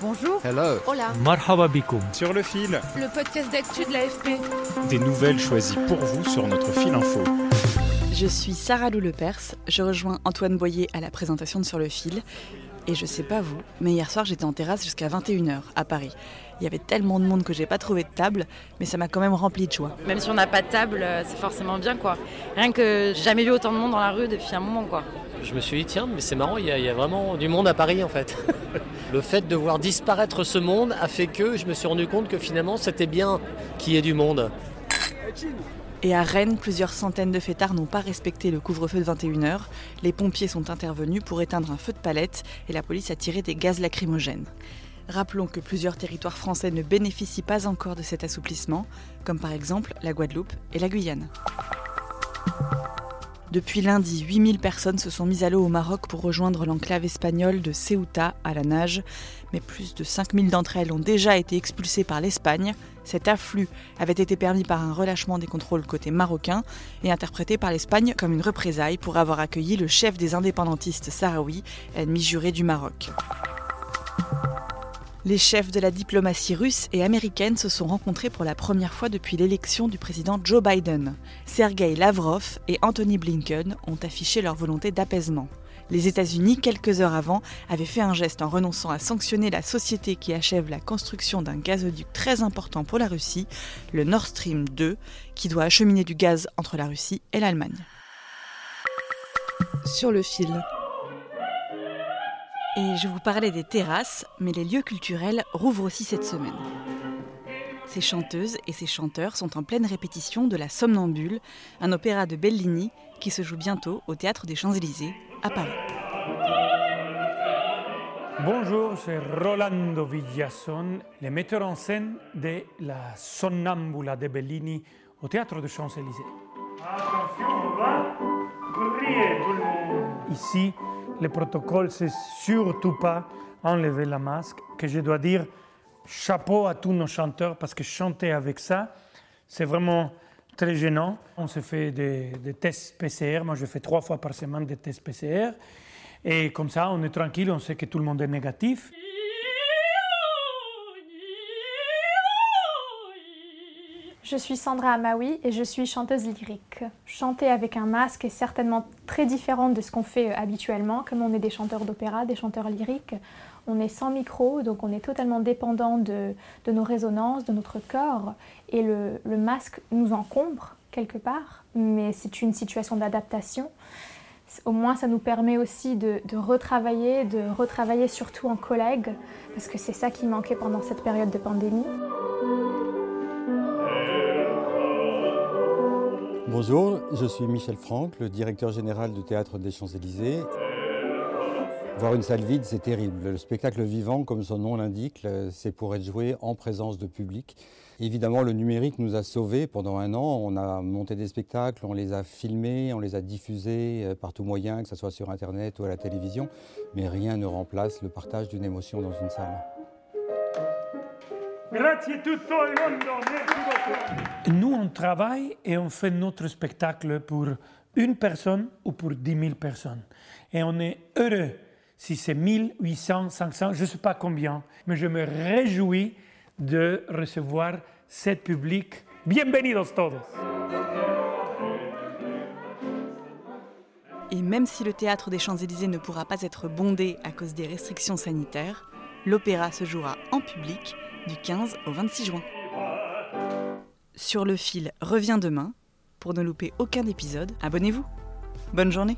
Bonjour. Hello. Hola. Marhaba bikoum. Sur le fil, Le podcast d'actu de l'AFP. des nouvelles choisies pour vous sur notre fil info. Je suis Sarah Lou Lepers, je rejoins Antoine Boyer à la présentation de Sur le fil. Et je sais pas vous, mais hier soir j'étais en terrasse jusqu'à 21h à Paris. Il y avait tellement de monde que j'ai pas trouvé de table, mais ça m'a quand même rempli de joie. Même si on n'a pas de table, euh, c'est forcément bien quoi. Rien que j'ai jamais vu autant de monde dans la rue depuis un moment quoi. Je me suis dit, tiens, mais c'est marrant, il y, a, vraiment du monde à Paris en fait. Le fait de voir disparaître ce monde a fait que je me suis rendu compte que finalement c'était bien qu'il y ait du monde. Et à Rennes, plusieurs centaines de fêtards n'ont pas respecté le couvre-feu de 21h. Les pompiers sont intervenus pour éteindre un feu de palette et la police a tiré des gaz lacrymogènes. Rappelons que plusieurs territoires français ne bénéficient pas encore de cet assouplissement, comme par exemple la Guadeloupe et la Guyane. Depuis lundi, 8000 personnes se sont mises à l'eau au Maroc pour rejoindre l'enclave espagnole de Ceuta à la nage, mais plus de 5000 d'entre elles ont déjà été expulsées par l'Espagne. Cet afflux avait été permis par un relâchement des contrôles côté marocain et interprété par l'Espagne comme une représaille pour avoir accueilli le chef des indépendantistes sahraouis, ennemi juré du Maroc. Les chefs de la diplomatie russe et américaine se sont rencontrés pour la première fois depuis l'élection du président Joe Biden. Sergei Lavrov et Anthony Blinken ont affiché leur volonté d'apaisement. Les États-Unis, quelques heures avant, avaient fait un geste en renonçant à sanctionner la société qui achève la construction d'un gazoduc très important pour la Russie, le Nord Stream 2, qui doit acheminer du gaz entre la Russie et l'Allemagne. Sur le fil. Et je vous parlais des terrasses, mais les lieux culturels rouvrent aussi cette semaine. Ces chanteuses et ces chanteurs sont en pleine répétition de La Somnambule, un opéra de Bellini qui se joue bientôt au Théâtre des Champs-Élysées, à Paris. Bonjour, c'est Rolando Villason, le metteur en scène de La Sonnambula de Bellini au Théâtre des Champs-Élysées. Attention, on va briller tout le monde. Ici, le protocole, c'est surtout pas enlever la masque, que je dois dire chapeau à tous nos chanteurs parce que chanter avec ça, c'est vraiment très gênant. On se fait des, des tests PCR. Moi, je fais trois fois par semaine des tests PCR. Et comme ça, on est tranquille, on sait que tout le monde est négatif. Je suis Sandra Amaoui et je suis chanteuse lyrique. Chanter avec un masque est certainement très différent de ce qu'on fait euh, habituellement, comme on est des chanteurs d'opéra, des chanteurs lyriques. On est sans micro, donc on est totalement dépendant de, nos résonances, de notre corps, et le, masque nous encombre quelque part, mais c'est une situation d'adaptation. Au moins, ça nous permet aussi de, de retravailler, de retravailler surtout en collègues, parce que c'est ça qui manquait pendant cette période de pandémie. Bonjour, je suis Michel Franck, le directeur général du Théâtre des Champs-Élysées. Voir une salle vide, c'est terrible. Le spectacle vivant, comme son nom l'indique, c'est pour être joué en présence de public. Évidemment, le numérique nous a sauvés pendant un an. On a monté des spectacles, on les a filmés, on les a diffusés euh, par tout moyen, que ce soit sur Internet ou à la télévision. Mais rien ne remplace le partage d'une émotion dans une salle. Nous, on travaille et on fait notre spectacle pour une personne ou pour 10 000 personnes. Et on est heureux si c'est 1800, 500, je ne sais pas combien, mais je me réjouis de recevoir ce public. Bienvenidos todos. Et même si le théâtre des Champs-Élysées ne pourra pas être bondé à cause des restrictions sanitaires, l'opéra se jouera en public du 15 au 26 juin. Sur le fil revient demain. Pour ne louper aucun épisode, abonnez-vous. Bonne journée